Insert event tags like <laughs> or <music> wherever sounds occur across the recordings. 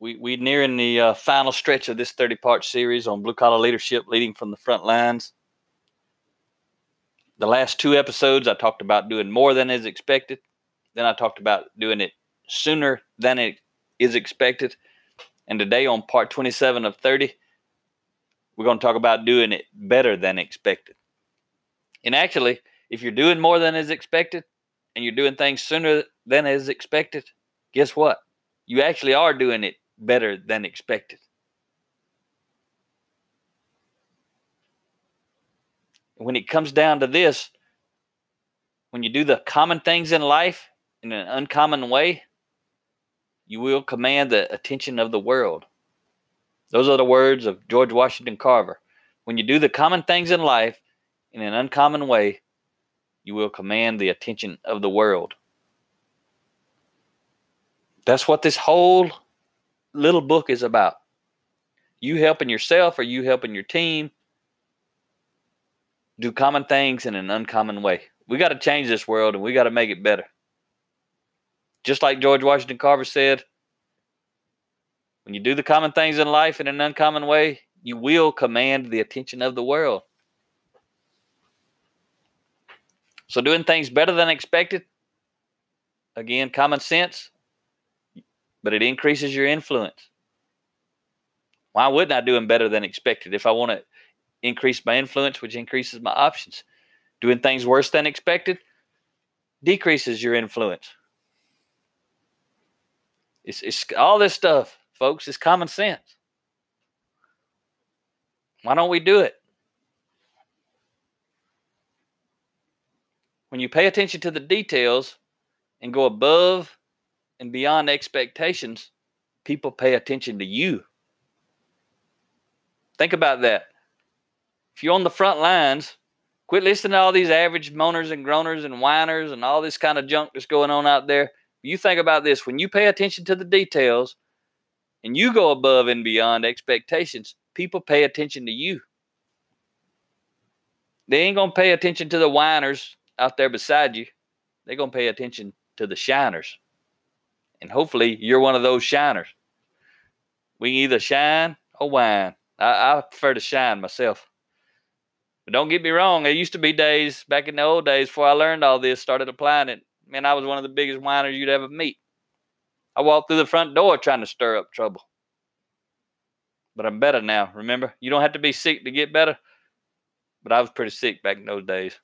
we we nearing the uh, final stretch of this thirty part series on blue collar leadership, leading from the front lines. The last two episodes, I talked about doing more than is expected. Then I talked about doing it sooner than it is expected. And today, on part twenty seven of thirty, we're going to talk about doing it better than expected. And actually, if you're doing more than is expected, and you're doing things sooner than is expected, guess what? You actually are doing it better than expected. When it comes down to this, when you do the common things in life in an uncommon way, you will command the attention of the world. Those are the words of George Washington Carver. When you do the common things in life in an uncommon way, you will command the attention of the world. That's what this whole little book is about. You helping yourself or you helping your team do common things in an uncommon way. We got to change this world and we got to make it better. Just like George Washington Carver said, when you do the common things in life in an uncommon way, you will command the attention of the world. So, doing things better than expected, again, common sense, but it increases your influence. Why wouldn't I do them better than expected if I want to increase my influence, which increases my options? Doing things worse than expected decreases your influence. It's, it's all this stuff, folks, is common sense. Why don't we do it? When you pay attention to the details and go above and beyond expectations, people pay attention to you. Think about that. If you're on the front lines, quit listening to all these average moaners and groaners and whiners and all this kind of junk that's going on out there. You think about this when you pay attention to the details and you go above and beyond expectations, people pay attention to you. They ain't going to pay attention to the whiners out there beside you. They're going to pay attention to the shiners. And hopefully you're one of those shiners. We either shine or whine. I, I prefer to shine myself. But don't get me wrong, there used to be days back in the old days before I learned all this, started applying it. Man, I was one of the biggest whiners you'd ever meet. I walked through the front door trying to stir up trouble. But I'm better now, remember? You don't have to be sick to get better. But I was pretty sick back in those days.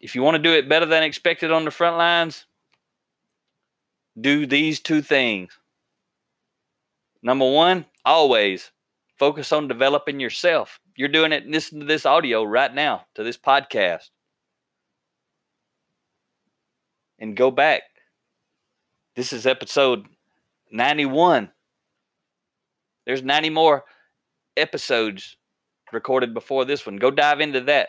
If you want to do it better than expected on the front lines, do these two things. Number one, always focus on developing yourself. You're doing it, listen to this audio right now, to this podcast. And go back. This is episode 91. There's 90 more episodes recorded before this one. Go dive into that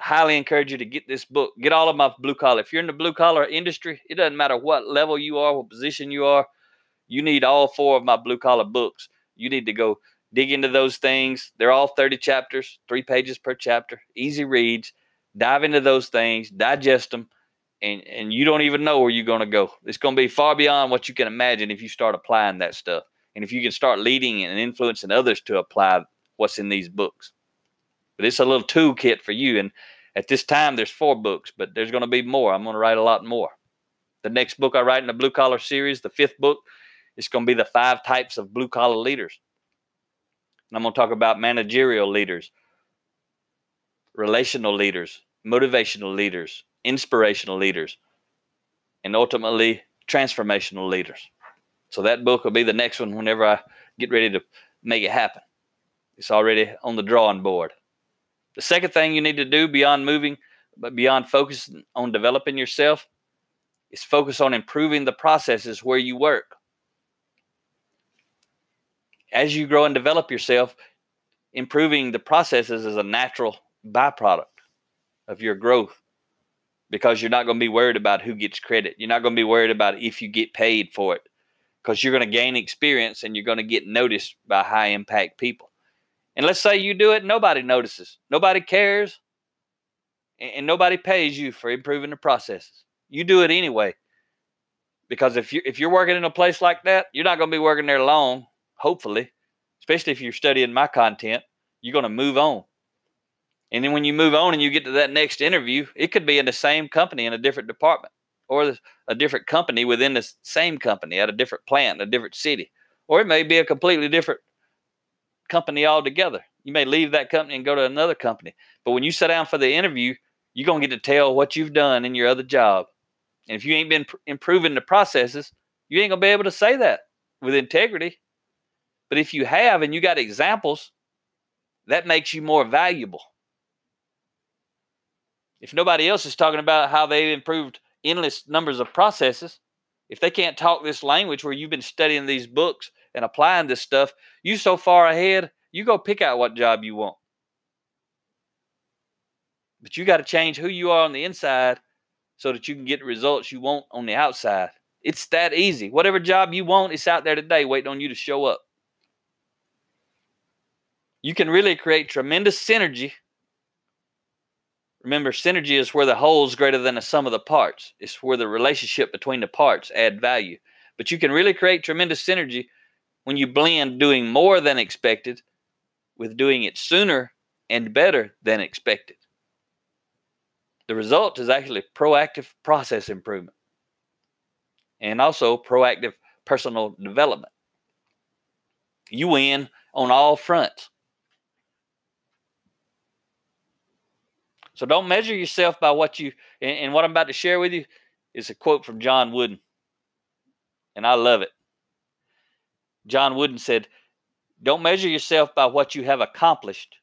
highly encourage you to get this book. Get all of my blue collar. If you're in the blue collar industry, it doesn't matter what level you are, what position you are. You need all four of my blue collar books. You need to go dig into those things. They're all 30 chapters, three pages per chapter, easy reads. Dive into those things, digest them, and, and you don't even know where you're going to go. It's going to be far beyond what you can imagine if you start applying that stuff. And if you can start leading and influencing others to apply what's in these books. But it's a little toolkit for you. And at this time, there's four books, but there's going to be more. I'm going to write a lot more. The next book I write in the blue collar series, the fifth book, is going to be the five types of blue collar leaders. And I'm going to talk about managerial leaders, relational leaders, motivational leaders, inspirational leaders, and ultimately transformational leaders. So that book will be the next one whenever I get ready to make it happen. It's already on the drawing board. The second thing you need to do beyond moving, but beyond focusing on developing yourself, is focus on improving the processes where you work. As you grow and develop yourself, improving the processes is a natural byproduct of your growth because you're not going to be worried about who gets credit. You're not going to be worried about if you get paid for it because you're going to gain experience and you're going to get noticed by high impact people. And let's say you do it, nobody notices, nobody cares, and nobody pays you for improving the processes. You do it anyway. Because if you if you're working in a place like that, you're not going to be working there long, hopefully. Especially if you're studying my content, you're going to move on. And then when you move on and you get to that next interview, it could be in the same company in a different department or a different company within the same company at a different plant, a different city. Or it may be a completely different company altogether. You may leave that company and go to another company. But when you sit down for the interview, you're going to get to tell what you've done in your other job. And if you ain't been pr- improving the processes, you ain't going to be able to say that with integrity. But if you have and you got examples, that makes you more valuable. If nobody else is talking about how they've improved endless numbers of processes, if they can't talk this language where you've been studying these books and applying this stuff, you so far ahead, you go pick out what job you want. But you got to change who you are on the inside so that you can get the results you want on the outside. It's that easy. Whatever job you want, it's out there today waiting on you to show up. You can really create tremendous synergy Remember, synergy is where the whole is greater than the sum of the parts. It's where the relationship between the parts add value. But you can really create tremendous synergy when you blend doing more than expected with doing it sooner and better than expected. The result is actually proactive process improvement and also proactive personal development. You win on all fronts. So don't measure yourself by what you, and, what I'm about to share with you is a quote from John Wooden. And I love it. John Wooden said, Don't measure yourself by what you have accomplished,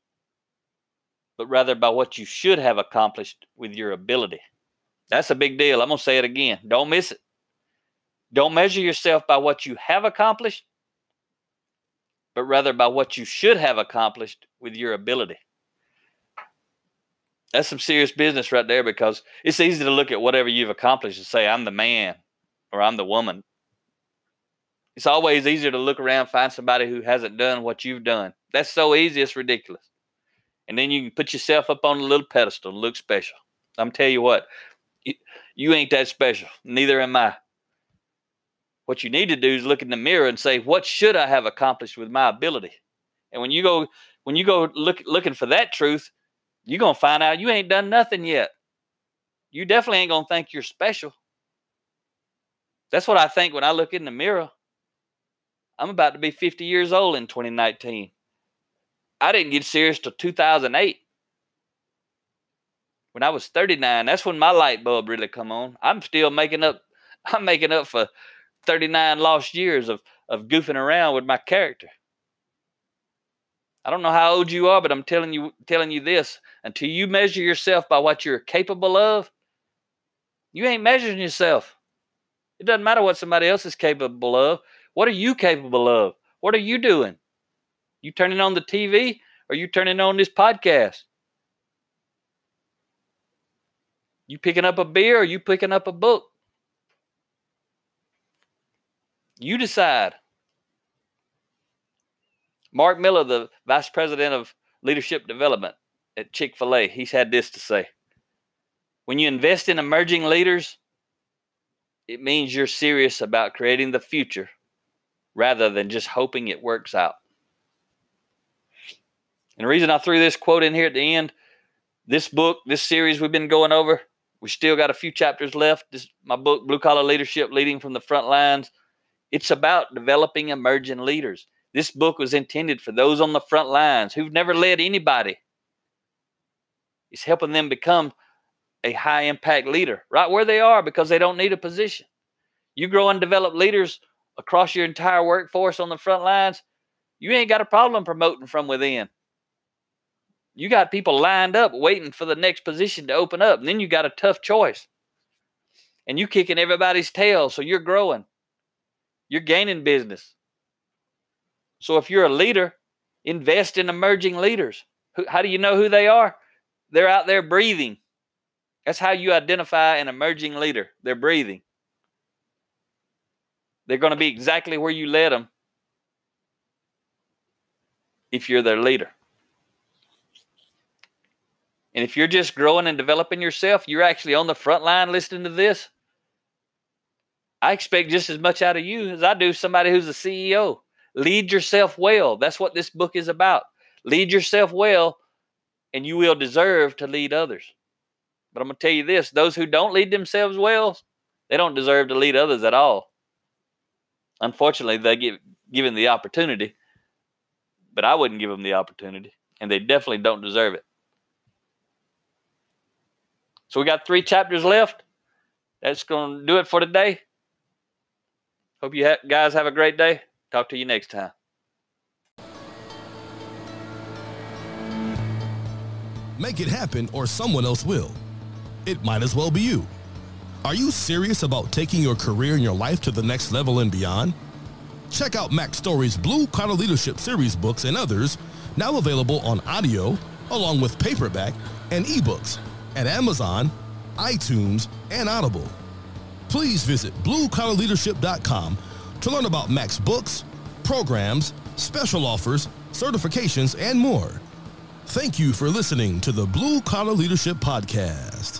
but rather by what you should have accomplished with your ability. That's a big deal. I'm going to say it again. Don't miss it. Don't measure yourself by what you have accomplished, but rather by what you should have accomplished with your ability. That's some serious business right there because it's easy to look at whatever you've accomplished and say, I'm the man or I'm the woman. It's always easier to look around, find somebody who hasn't done what you've done. That's so easy, it's ridiculous. And then you can put yourself up on a little pedestal look special. I'm tell you what, you, you ain't that special. Neither am I. What you need to do is look in the mirror and say, what should I have accomplished with my ability? And when you go when you go look looking for that truth, you're going to find out you ain't done nothing yet. You definitely ain't going to think you're special. That's what I think when I look in the mirror. I'm about to be 50 years old in 2019. I didn't get serious till 2008. When I was 39, that's when my light bulb really come on. I'm still making up <laughs> I'm making up for 39 lost years of of goofing around with my character. I don't know how old you are, but I'm telling you telling you this, until you measure yourself by what you're capable of, you ain't measuring yourself. It doesn't matter what somebody else is capable of. What are you capable of? What are you doing? You turning on the TV or you turning on this podcast? You picking up a beer or you picking up a book? You decide. Mark Miller, the vice president of leadership development at Chick fil A, he's had this to say When you invest in emerging leaders, it means you're serious about creating the future rather than just hoping it works out. And the reason I threw this quote in here at the end, this book, this series we've been going over, we still got a few chapters left. This my book, Blue Collar Leadership Leading from the Front Lines. It's about developing emerging leaders. This book was intended for those on the front lines who've never led anybody. It's helping them become a high impact leader right where they are because they don't need a position. You grow and develop leaders across your entire workforce on the front lines, you ain't got a problem promoting from within. You got people lined up waiting for the next position to open up, and then you got a tough choice. and you kicking everybody's tail. So you're growing. You're gaining business. So if you're a leader, invest in emerging leaders. How do you know who they are? They're out there breathing. That's how you identify an emerging leader. They're breathing. They're going to be exactly where you led them if you're their leader. And if you're just growing and developing yourself, you're actually on the front line listening to this. I expect just as much out of you as I do somebody who's a CEO. Lead yourself well. That's what this book is about. Lead yourself well, and you will deserve to lead others. But I'm going to tell you this those who don't lead themselves well, they don't deserve to lead others at all. Unfortunately, they get given the opportunity, but I wouldn't give them the opportunity, and they definitely don't deserve it. So we got three chapters left. That's going to do it for today. Hope you ha- guys have a great day. Talk to you next time. Make it happen, or someone else will. It might as well be you. Are you serious about taking your career and your life to the next level and beyond? Check out Mack Story's Blue Collar Leadership Series books and others, now available on audio, along with paperback and ebooks at Amazon, iTunes, and Audible. Please visit bluecollarleadership.com to learn about Mack's books, programs, special offers, certifications, and more. Thank you for listening to the Blue Collar Leadership Podcast.